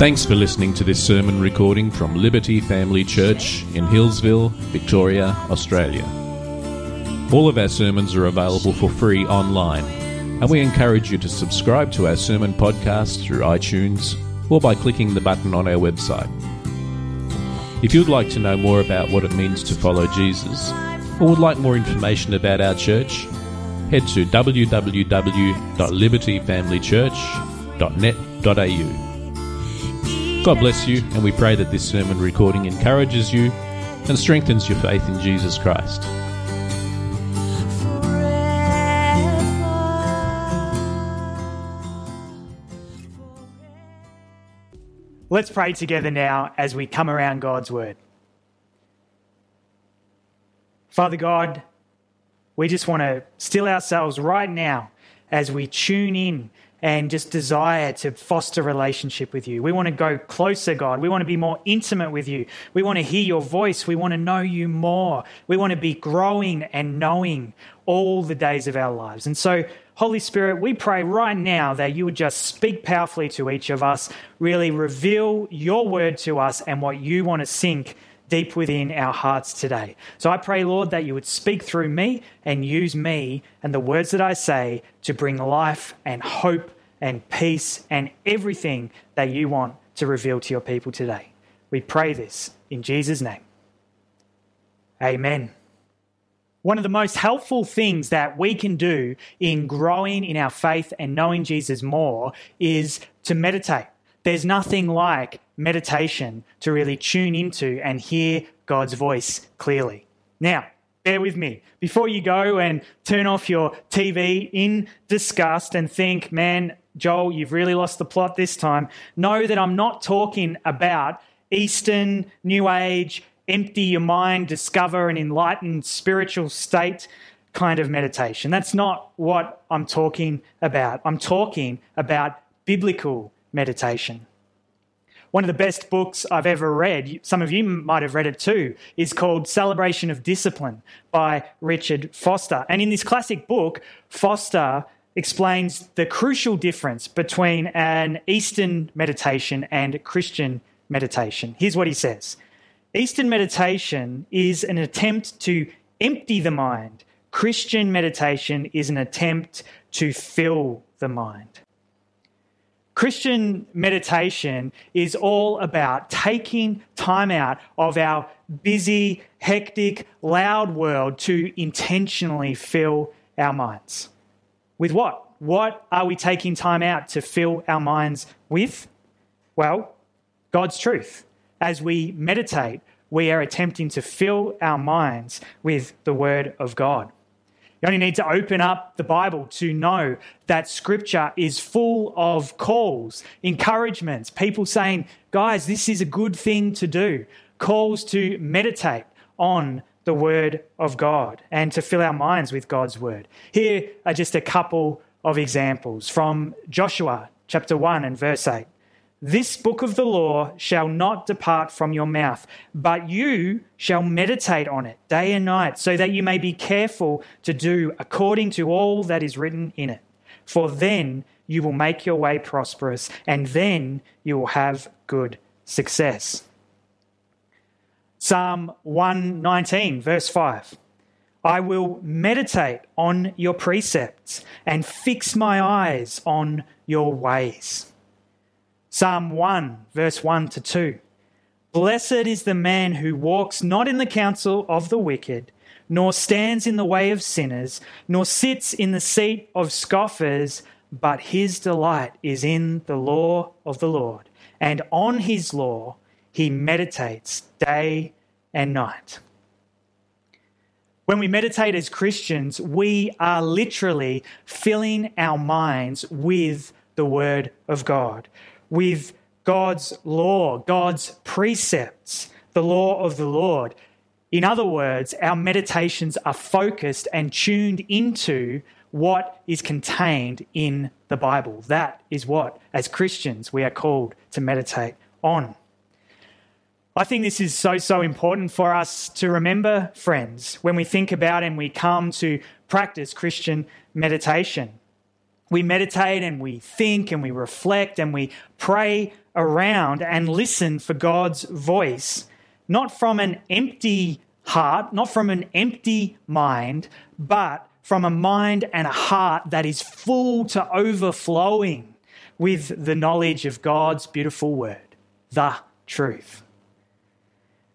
Thanks for listening to this sermon recording from Liberty Family Church in Hillsville, Victoria, Australia. All of our sermons are available for free online, and we encourage you to subscribe to our sermon podcast through iTunes or by clicking the button on our website. If you'd like to know more about what it means to follow Jesus, or would like more information about our church, head to www.libertyfamilychurch.net.au. God bless you, and we pray that this sermon recording encourages you and strengthens your faith in Jesus Christ. Let's pray together now as we come around God's word. Father God, we just want to still ourselves right now as we tune in and just desire to foster relationship with you. We want to go closer, God. We want to be more intimate with you. We want to hear your voice. We want to know you more. We want to be growing and knowing all the days of our lives. And so, Holy Spirit, we pray right now that you would just speak powerfully to each of us, really reveal your word to us and what you want to sink deep within our hearts today. So I pray, Lord, that you would speak through me and use me and the words that I say to bring life and hope and peace and everything that you want to reveal to your people today. We pray this in Jesus' name. Amen. One of the most helpful things that we can do in growing in our faith and knowing Jesus more is to meditate. There's nothing like meditation to really tune into and hear God's voice clearly. Now, bear with me. Before you go and turn off your TV in disgust and think, man, Joel, you've really lost the plot this time, know that I'm not talking about Eastern, New Age, empty your mind, discover an enlightened spiritual state kind of meditation. That's not what I'm talking about. I'm talking about biblical meditation. One of the best books I've ever read, some of you might have read it too, is called Celebration of Discipline by Richard Foster. And in this classic book, Foster explains the crucial difference between an Eastern meditation and Christian meditation. Here's what he says Eastern meditation is an attempt to empty the mind, Christian meditation is an attempt to fill the mind. Christian meditation is all about taking time out of our busy, hectic, loud world to intentionally fill our minds. With what? What are we taking time out to fill our minds with? Well, God's truth. As we meditate, we are attempting to fill our minds with the Word of God. You only need to open up the Bible to know that Scripture is full of calls, encouragements, people saying, guys, this is a good thing to do, calls to meditate on the Word of God and to fill our minds with God's Word. Here are just a couple of examples from Joshua chapter 1 and verse 8. This book of the law shall not depart from your mouth, but you shall meditate on it day and night, so that you may be careful to do according to all that is written in it. For then you will make your way prosperous, and then you will have good success. Psalm 119, verse 5. I will meditate on your precepts and fix my eyes on your ways. Psalm 1, verse 1 to 2. Blessed is the man who walks not in the counsel of the wicked, nor stands in the way of sinners, nor sits in the seat of scoffers, but his delight is in the law of the Lord. And on his law he meditates day and night. When we meditate as Christians, we are literally filling our minds with the Word of God with God's law, God's precepts, the law of the Lord. In other words, our meditations are focused and tuned into what is contained in the Bible. That is what, as Christians, we are called to meditate on. I think this is so, so important for us to remember, friends, when we think about and we come to practice Christian meditation. we meditate and we think and we reflect and we pray around and listen for God's voice, not from an empty heart, not from an empty mind, but from a mind and a heart that is full to overflowing with the knowledge of God's beautiful word, the truth.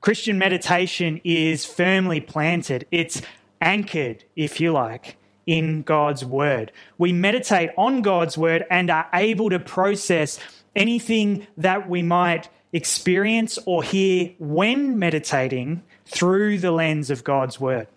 Christian meditation is firmly planted, it's anchored, if you like, in God's word. We meditate on God's word and are able to process anything that we might experience or hear when meditating through the lens of God's word.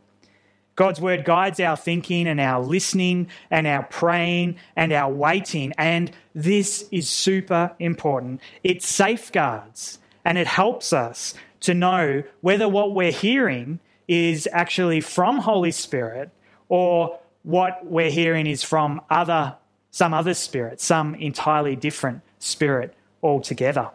God's word guides our thinking and our listening and our praying and our waiting. And this is super important. It safeguards and it helps us to know whether what we're hearing is actually from Holy Spirit or what we're hearing is from other some other spirit, some entirely different spirit altogether.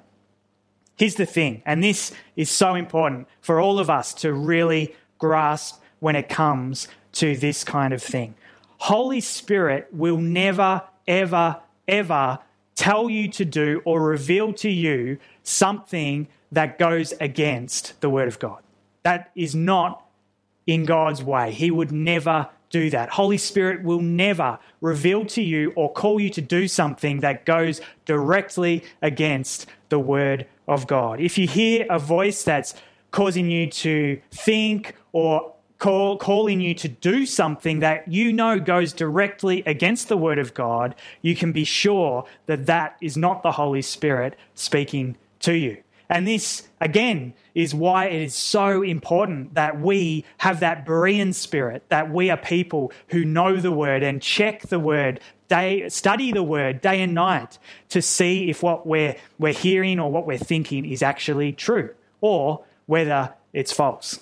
Here's the thing, and this is so important for all of us to really grasp when it comes to this kind of thing. Holy Spirit will never, ever, ever tell you to do or reveal to you something that goes against the Word of God. That is not in God's way. He would never do that. Holy Spirit will never reveal to you or call you to do something that goes directly against the Word of God. If you hear a voice that's causing you to think or call, calling you to do something that you know goes directly against the Word of God, you can be sure that that is not the Holy Spirit speaking to you. And this, again, is why it is so important that we have that Berean spirit, that we are people who know the word and check the word, day, study the word day and night to see if what we're, we're hearing or what we're thinking is actually true or whether it's false.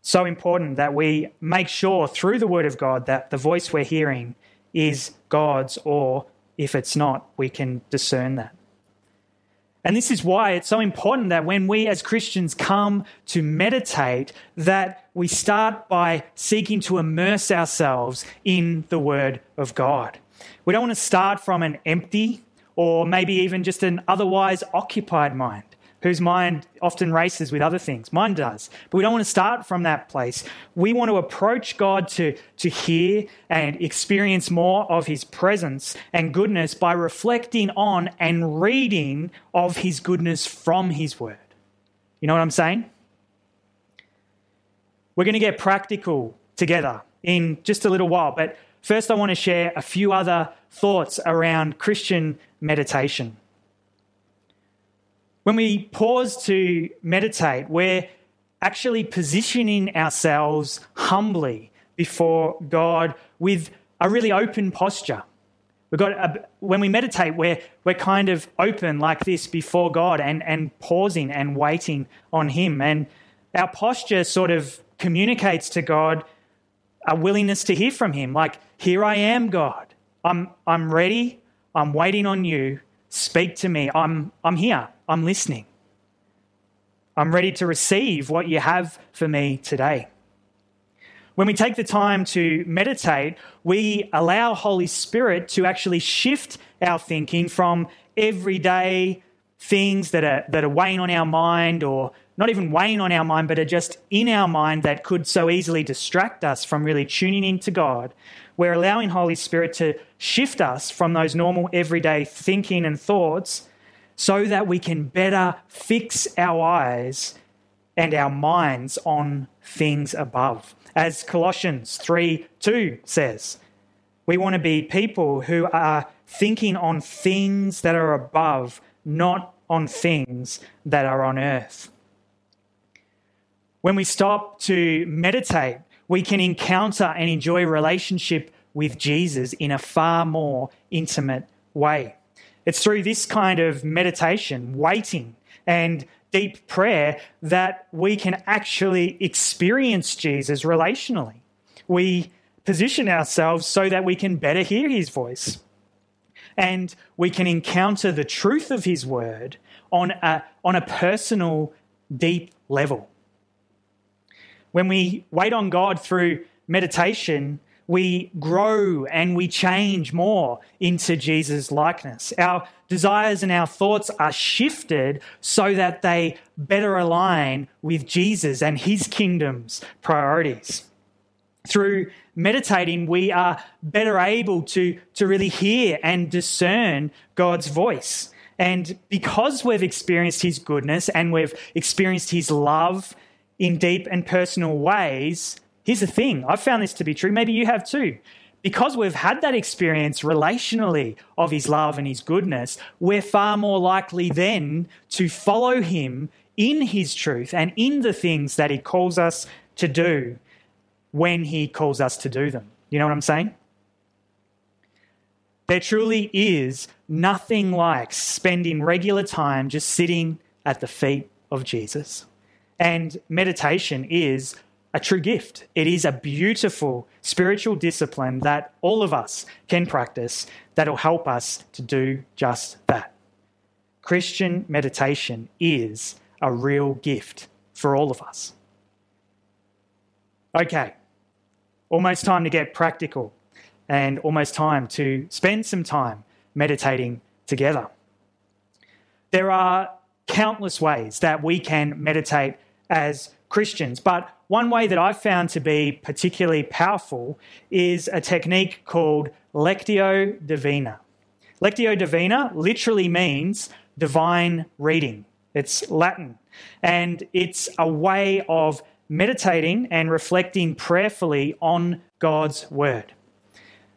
So important that we make sure through the word of God that the voice we're hearing is God's, or if it's not, we can discern that. And this is why it's so important that when we as Christians come to meditate, that we start by seeking to immerse ourselves in the Word of God. We don't want to start from an empty or maybe even just an otherwise occupied mind whose mind often races with other things. Mine does. But we don't want to start from that place. We want to approach God to, to hear and experience more of His presence and goodness by reflecting on and reading of His goodness from His Word. You know what I'm saying? We're going to get practical together in just a little while, but first I want to share a few other thoughts around Christian meditation. When we pause to meditate, we're actually positioning ourselves humbly before God with a really open posture. We've got a, when we meditate, we're, we're kind of open like this before God and, and pausing and waiting on Him. And our posture sort of communicates to God a willingness to hear from Him. Like, here I am, God. I'm, I'm ready. I'm waiting on you. Speak to me. I'm, I'm here. I'm listening. I'm ready to receive what you have for me today. When we take the time to meditate, we allow Holy Spirit to actually shift our thinking from everyday things that are, that are weighing on our mind or not even weighing on our mind, but are just in our mind that could so easily distract us from really tuning into God. We're allowing Holy Spirit to shift us from those normal everyday thinking and thoughts so that we can better fix our eyes and our minds on things above. As Colossians 3 2 says, we want to be people who are thinking on things that are above, not on things that are on earth. When we stop to meditate, we can encounter and enjoy relationship with Jesus in a far more intimate way. It's through this kind of meditation, waiting, and deep prayer that we can actually experience Jesus relationally. We position ourselves so that we can better hear his voice and we can encounter the truth of his word on a, on a personal, deep level. When we wait on God through meditation, we grow and we change more into Jesus' likeness. Our desires and our thoughts are shifted so that they better align with Jesus and his kingdom's priorities. Through meditating, we are better able to, to really hear and discern God's voice. And because we've experienced his goodness and we've experienced his love in deep and personal ways, here's the thing I've found this to be true. Maybe you have too. Because we've had that experience relationally of his love and his goodness, we're far more likely then to follow him in his truth and in the things that he calls us to do when he calls us to do them. You know what I'm saying? There truly is nothing like spending regular time just sitting at the feet of Jesus. And meditation is a true gift. It is a beautiful spiritual discipline that all of us can practice that'll help us to do just that. Christian meditation is a real gift for all of us. Okay, almost time to get practical and almost time to spend some time meditating together. There are countless ways that we can meditate as Christians, but one way that I've found to be particularly powerful is a technique called Lectio Divina. Lectio Divina literally means divine reading. It's Latin. And it's a way of meditating and reflecting prayerfully on God's word.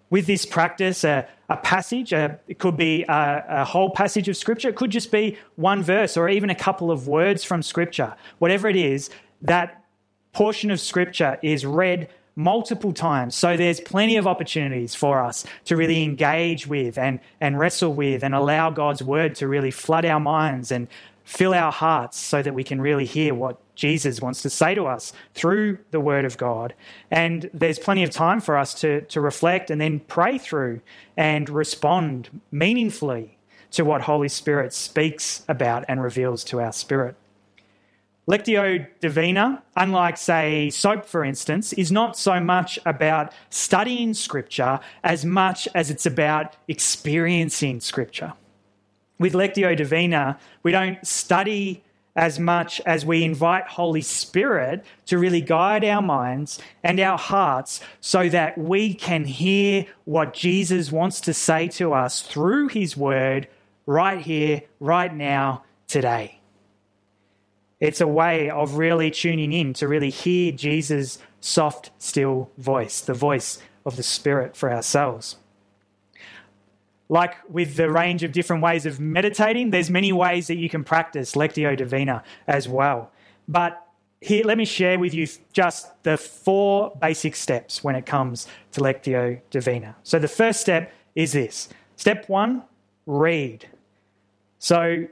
With this practice, a, a passage, a, it could be a, a whole passage of scripture, it could just be one verse or even a couple of words from scripture. Whatever it is, that portion of scripture is read multiple times. So there's plenty of opportunities for us to really engage with and, and wrestle with and allow God's word to really flood our minds and fill our hearts so that we can really hear what Jesus wants to say to us through the Word of God. And there's plenty of time for us to, to reflect and then pray through and respond meaningfully to what Holy Spirit speaks about and reveals to our spirit. Lectio Divina, unlike, say, soap, for instance, is not so much about studying Scripture as much as it's about experiencing Scripture. With Lectio Divina, we don't study as much as we invite Holy Spirit to really guide our minds and our hearts so that we can hear what Jesus wants to say to us through His Word right here, right now, today. It's a way of really tuning in to really hear Jesus' soft, still voice, the voice of the Spirit for ourselves. Like with the range of different ways of meditating, there's many ways that you can practice Lectio Divina as well. But here, let me share with you just the four basic steps when it comes to Lectio Divina. So the first step is this step one, read. So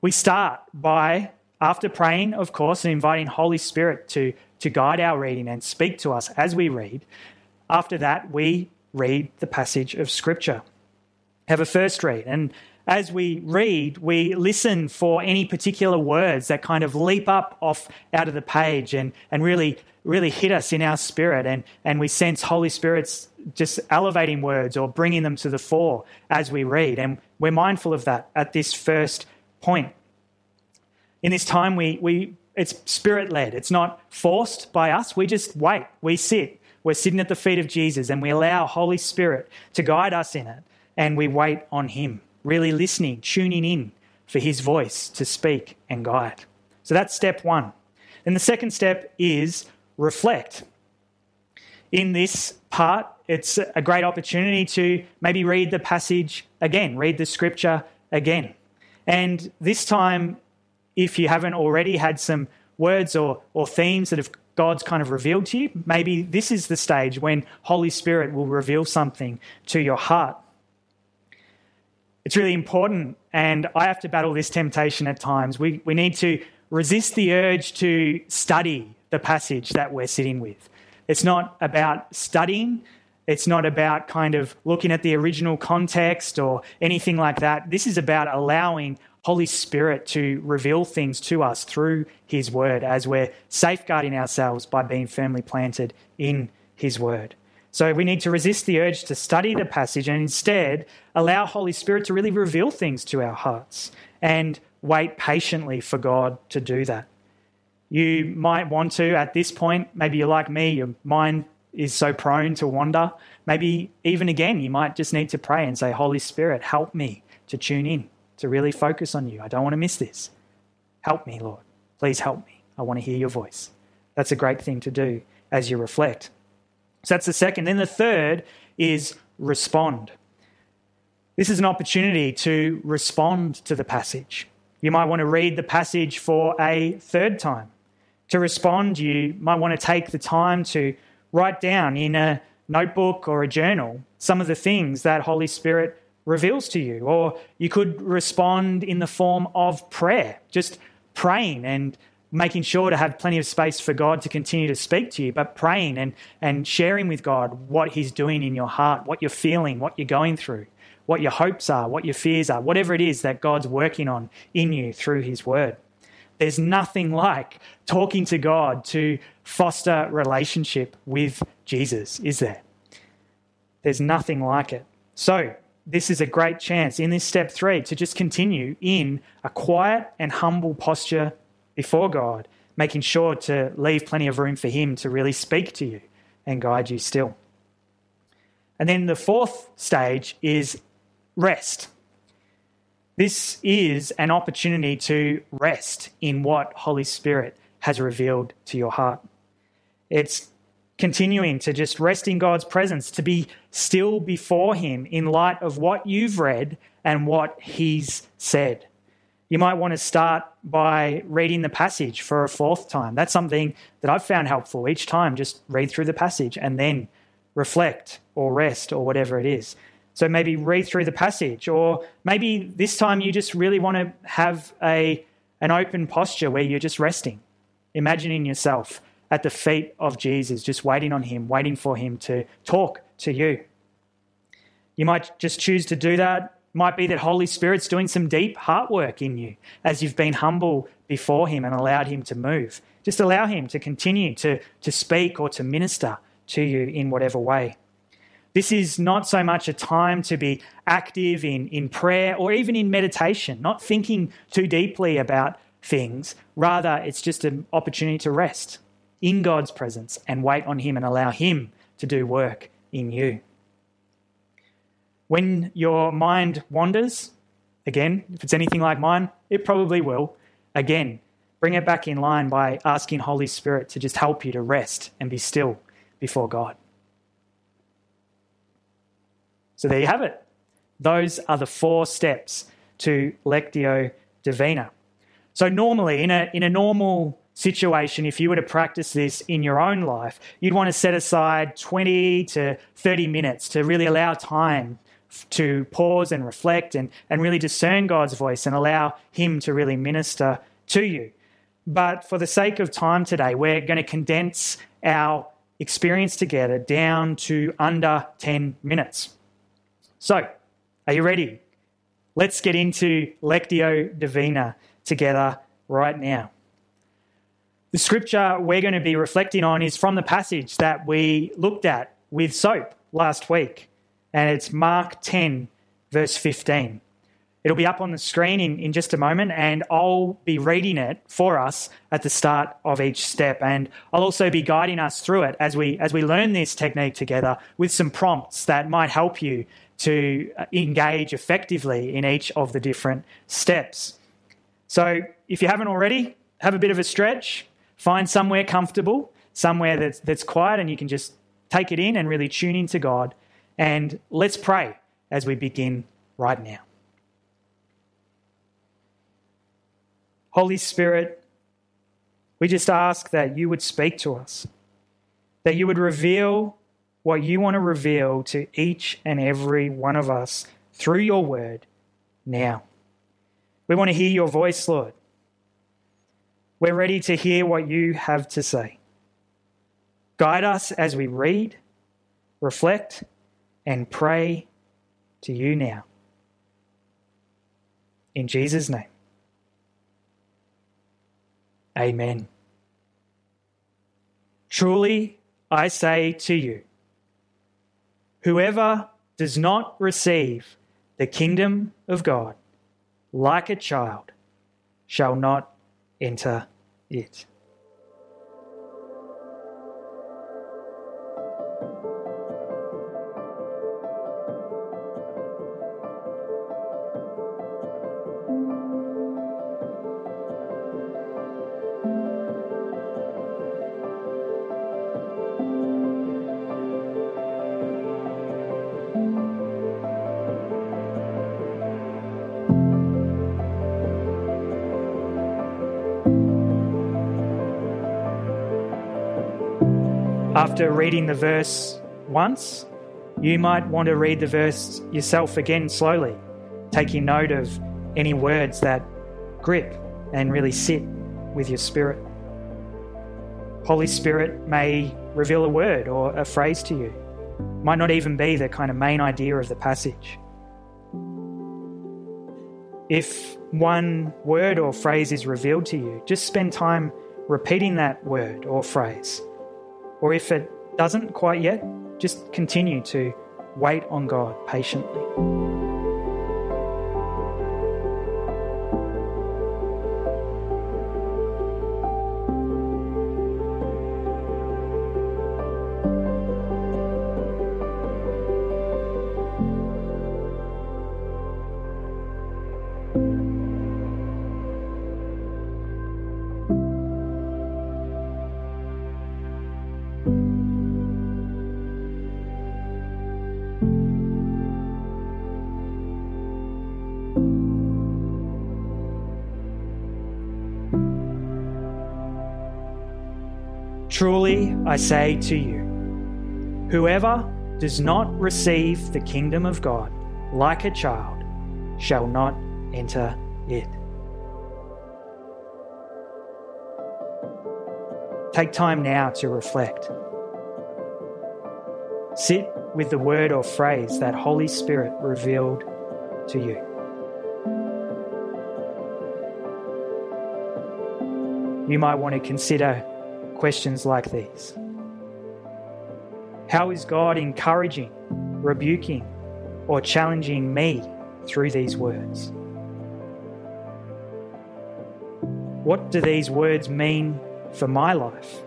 we start by after praying, of course, and inviting Holy Spirit to, to guide our reading and speak to us as we read, after that, we read the passage of Scripture. Have a first read. And as we read, we listen for any particular words that kind of leap up off out of the page and, and really, really hit us in our spirit. And, and we sense Holy Spirit's just elevating words or bringing them to the fore as we read. And we're mindful of that at this first point in this time, we, we, it's spirit led. It's not forced by us. We just wait. We sit. We're sitting at the feet of Jesus and we allow Holy Spirit to guide us in it. And we wait on Him, really listening, tuning in for His voice to speak and guide. So that's step one. Then the second step is reflect. In this part, it's a great opportunity to maybe read the passage again, read the scripture again. And this time, if you haven't already had some words or, or themes that have God's kind of revealed to you, maybe this is the stage when Holy Spirit will reveal something to your heart. It's really important, and I have to battle this temptation at times. We, we need to resist the urge to study the passage that we're sitting with. It's not about studying, it's not about kind of looking at the original context or anything like that. This is about allowing Holy Spirit to reveal things to us through His Word as we're safeguarding ourselves by being firmly planted in His Word. So we need to resist the urge to study the passage and instead allow Holy Spirit to really reveal things to our hearts and wait patiently for God to do that. You might want to, at this point, maybe you're like me, your mind is so prone to wander. Maybe even again, you might just need to pray and say, Holy Spirit, help me to tune in, to really focus on you. I don't want to miss this. Help me, Lord. Please help me. I want to hear your voice. That's a great thing to do as you reflect. So that's the second. Then the third is respond. This is an opportunity to respond to the passage. You might want to read the passage for a third time. To respond, you might want to take the time to write down in a notebook or a journal some of the things that Holy Spirit reveals to you. Or you could respond in the form of prayer, just praying and making sure to have plenty of space for God to continue to speak to you, but praying and, and sharing with God what He's doing in your heart, what you're feeling, what you're going through, what your hopes are, what your fears are, whatever it is that God's working on in you through His Word. There's nothing like talking to God to foster relationship with Jesus, is there? There's nothing like it. So, this is a great chance in this step three to just continue in a quiet and humble posture before God, making sure to leave plenty of room for Him to really speak to you and guide you still. And then the fourth stage is rest. This is an opportunity to rest in what Holy Spirit has revealed to your heart. It's continuing to just rest in God's presence, to be still before Him in light of what you've read and what He's said. You might want to start by reading the passage for a fourth time. That's something that I've found helpful each time. Just read through the passage and then reflect or rest or whatever it is. So maybe read through the passage, or maybe this time you just really want to have a, an open posture where you're just resting, imagining yourself at the feet of Jesus, just waiting on Him, waiting for Him to talk to you. You might just choose to do that. Might be that Holy Spirit's doing some deep heart work in you as you've been humble before Him and allowed Him to move. Just allow Him to continue to, to speak or to minister to you in whatever way. This is not so much a time to be active in, in prayer or even in meditation, not thinking too deeply about things. Rather, it's just an opportunity to rest in God's presence and wait on Him and allow Him to do work in you. When your mind wanders, again, if it's anything like mine, it probably will. Again, bring it back in line by asking Holy Spirit to just help you to rest and be still before God. So there you have it. Those are the four steps to Lectio Divina. So normally, in a, in a normal situation, if you were to practice this in your own life, you'd want to set aside 20 to 30 minutes to really allow time to pause and reflect and, and really discern God's voice and allow Him to really minister to you. But for the sake of time today, we're going to condense our experience together down to under 10 minutes. So, are you ready? Let's get into Lectio Divina together right now. The scripture we're going to be reflecting on is from the passage that we looked at with soap last week, and it's Mark 10, verse 15. It'll be up on the screen in, in just a moment, and I'll be reading it for us at the start of each step. And I'll also be guiding us through it as we, as we learn this technique together with some prompts that might help you to uh, engage effectively in each of the different steps. So, if you haven't already, have a bit of a stretch, find somewhere comfortable, somewhere that's, that's quiet, and you can just take it in and really tune into God. And let's pray as we begin right now. Holy Spirit, we just ask that you would speak to us, that you would reveal what you want to reveal to each and every one of us through your word now. We want to hear your voice, Lord. We're ready to hear what you have to say. Guide us as we read, reflect, and pray to you now. In Jesus' name. Amen. Truly, I say to you, Whoever does not receive the kingdom of God like a child shall not enter it. After reading the verse once, you might want to read the verse yourself again slowly, taking note of any words that grip and really sit with your spirit. Holy Spirit may reveal a word or a phrase to you. Might not even be the kind of main idea of the passage. If one word or phrase is revealed to you, just spend time repeating that word or phrase or if it doesn't quite yet, just continue to wait on God patiently. Truly, I say to you, whoever does not receive the kingdom of God like a child shall not enter it. Take time now to reflect. Sit with the word or phrase that Holy Spirit revealed to you. You might want to consider questions like these How is God encouraging, rebuking, or challenging me through these words? What do these words mean for my life?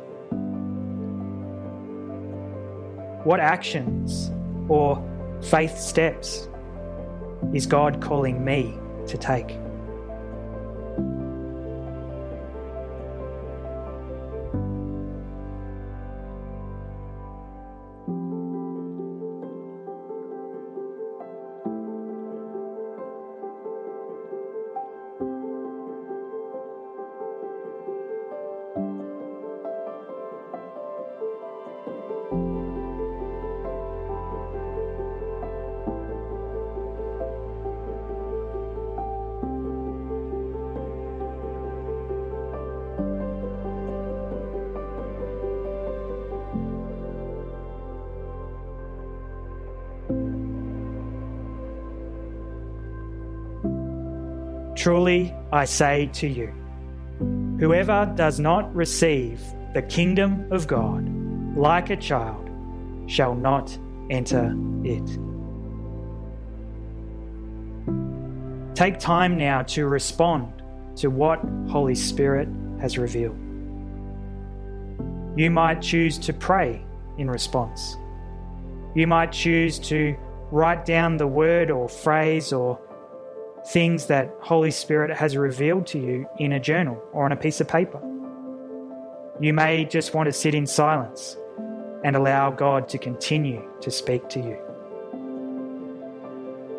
What actions or faith steps is God calling me to take? Truly, I say to you, whoever does not receive the kingdom of God like a child shall not enter it. Take time now to respond to what Holy Spirit has revealed. You might choose to pray in response. You might choose to write down the word or phrase or things that Holy Spirit has revealed to you in a journal or on a piece of paper. You may just want to sit in silence and allow God to continue to speak to you.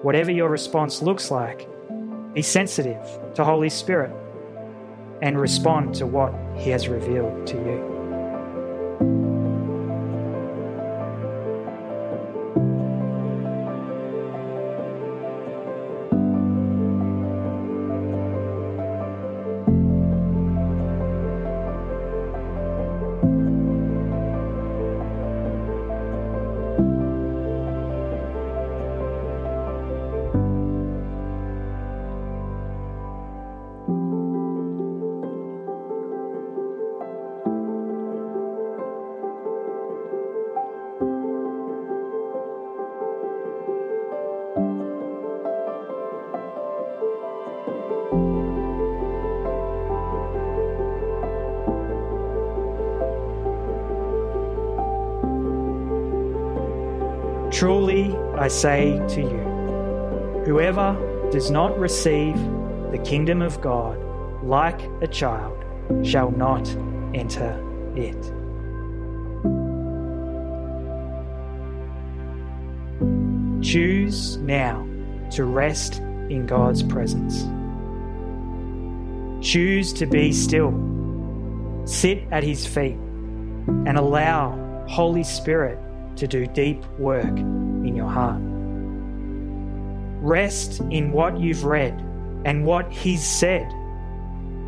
Whatever your response looks like, be sensitive to Holy Spirit and respond to what He has revealed to you. Truly I say to you, whoever does not receive the kingdom of God like a child shall not enter it. Choose now to rest in God's presence. Choose to be still. Sit at His feet and allow Holy Spirit to do deep work in your heart. Rest in what you've read and what He's said,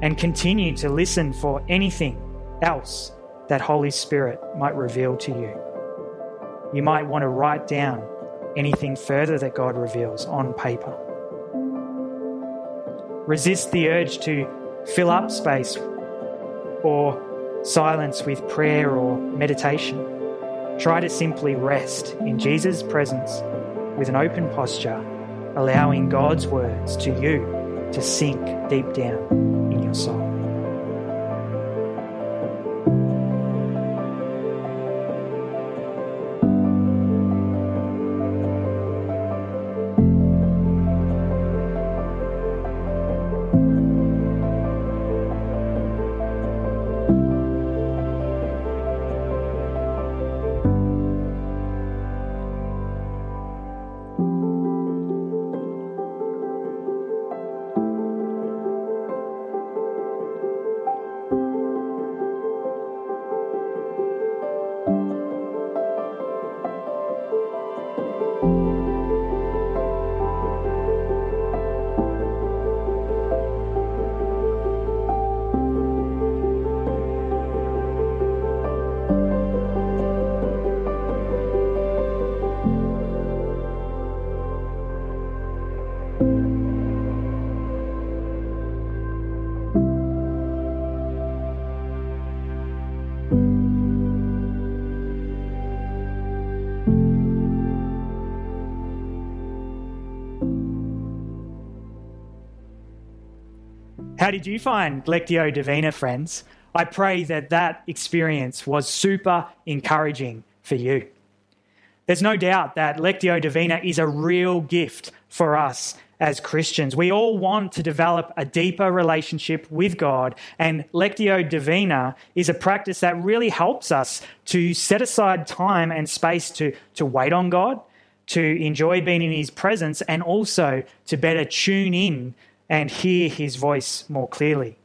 and continue to listen for anything else that Holy Spirit might reveal to you. You might want to write down anything further that God reveals on paper. Resist the urge to fill up space or silence with prayer or meditation. Try to simply rest in Jesus' presence with an open posture, allowing God's words to you to sink deep down in your soul. How did you find Lectio Divina, friends? I pray that that experience was super encouraging for you. There's no doubt that Lectio Divina is a real gift for us as Christians. We all want to develop a deeper relationship with God, and Lectio Divina is a practice that really helps us to set aside time and space to, to wait on God, to enjoy being in His presence, and also to better tune in and hear his voice more clearly.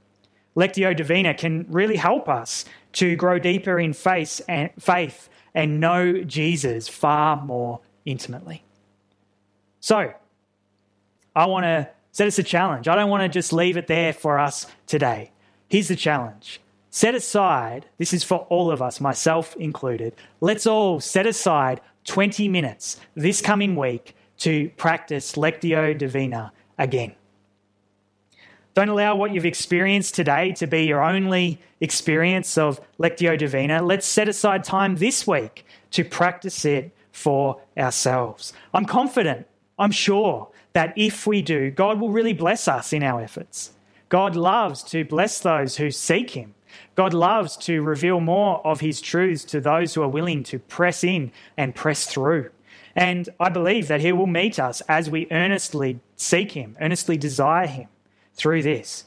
Lectio Divina can really help us to grow deeper in faith and, know Jesus far more intimately. So, I want to set us a challenge. I don't want to just leave it there for us today. Here's the challenge set aside, this is for all of us, myself included, let's all set aside 20 minutes this coming week to practice Lectio Divina again. Don't allow what you've experienced today to be your only experience of Lectio Divina. Let's set aside time this week to practice it for ourselves. I'm confident, I'm sure that if we do, God will really bless us in our efforts. God loves to bless those who seek Him. God loves to reveal more of His truths to those who are willing to press in and press through. And I believe that He will meet us as we earnestly seek Him, earnestly desire Him through this.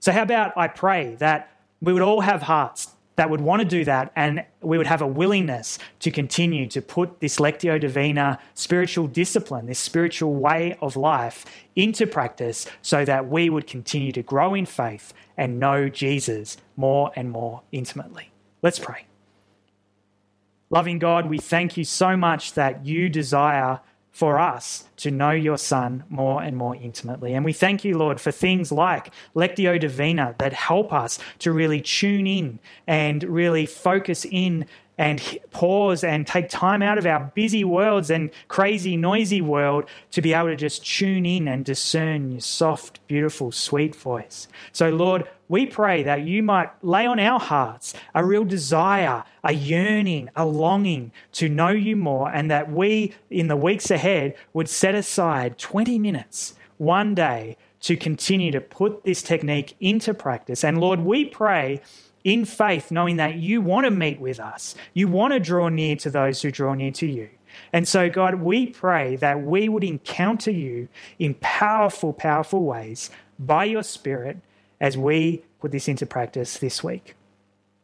So, how about I pray that we would all have hearts that would want to do that and we would have a willingness to continue to put this Lectio Divina spiritual discipline, this spiritual way of life into practice so that we would continue to grow in faith and know Jesus more and more intimately. Let's pray. Loving God, we thank you so much that you desire for us to know your Son more and more intimately. And we thank you, Lord, for things like Lectio Divina that help us to really tune in and really focus in and pause and take time out of our busy worlds and crazy, noisy world to be able to just tune in and discern your soft, beautiful, sweet voice. So, Lord, we pray that you might lay on our hearts a real desire, a yearning, a longing to know you more, and that we, in the weeks ahead, would set aside 20 minutes one day to continue to put this technique into practice. And Lord, we pray in faith, knowing that you want to meet with us. You want to draw near to those who draw near to you. And so, God, we pray that we would encounter you in powerful, powerful ways by your Spirit as we put this into practice this week.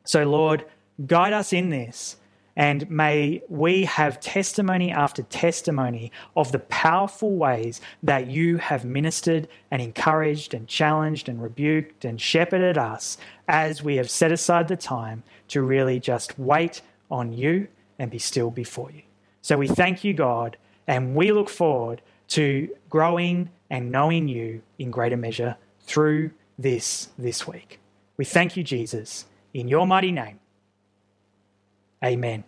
So, Lord, guide us in this. And may we have testimony after testimony of the powerful ways that you have ministered and encouraged and challenged and rebuked and shepherded us as we have set aside the time to really just wait on you and be still before you. So we thank you, God, and we look forward to growing and knowing you in greater measure through this this week. We thank you, Jesus, in your mighty name. Amen.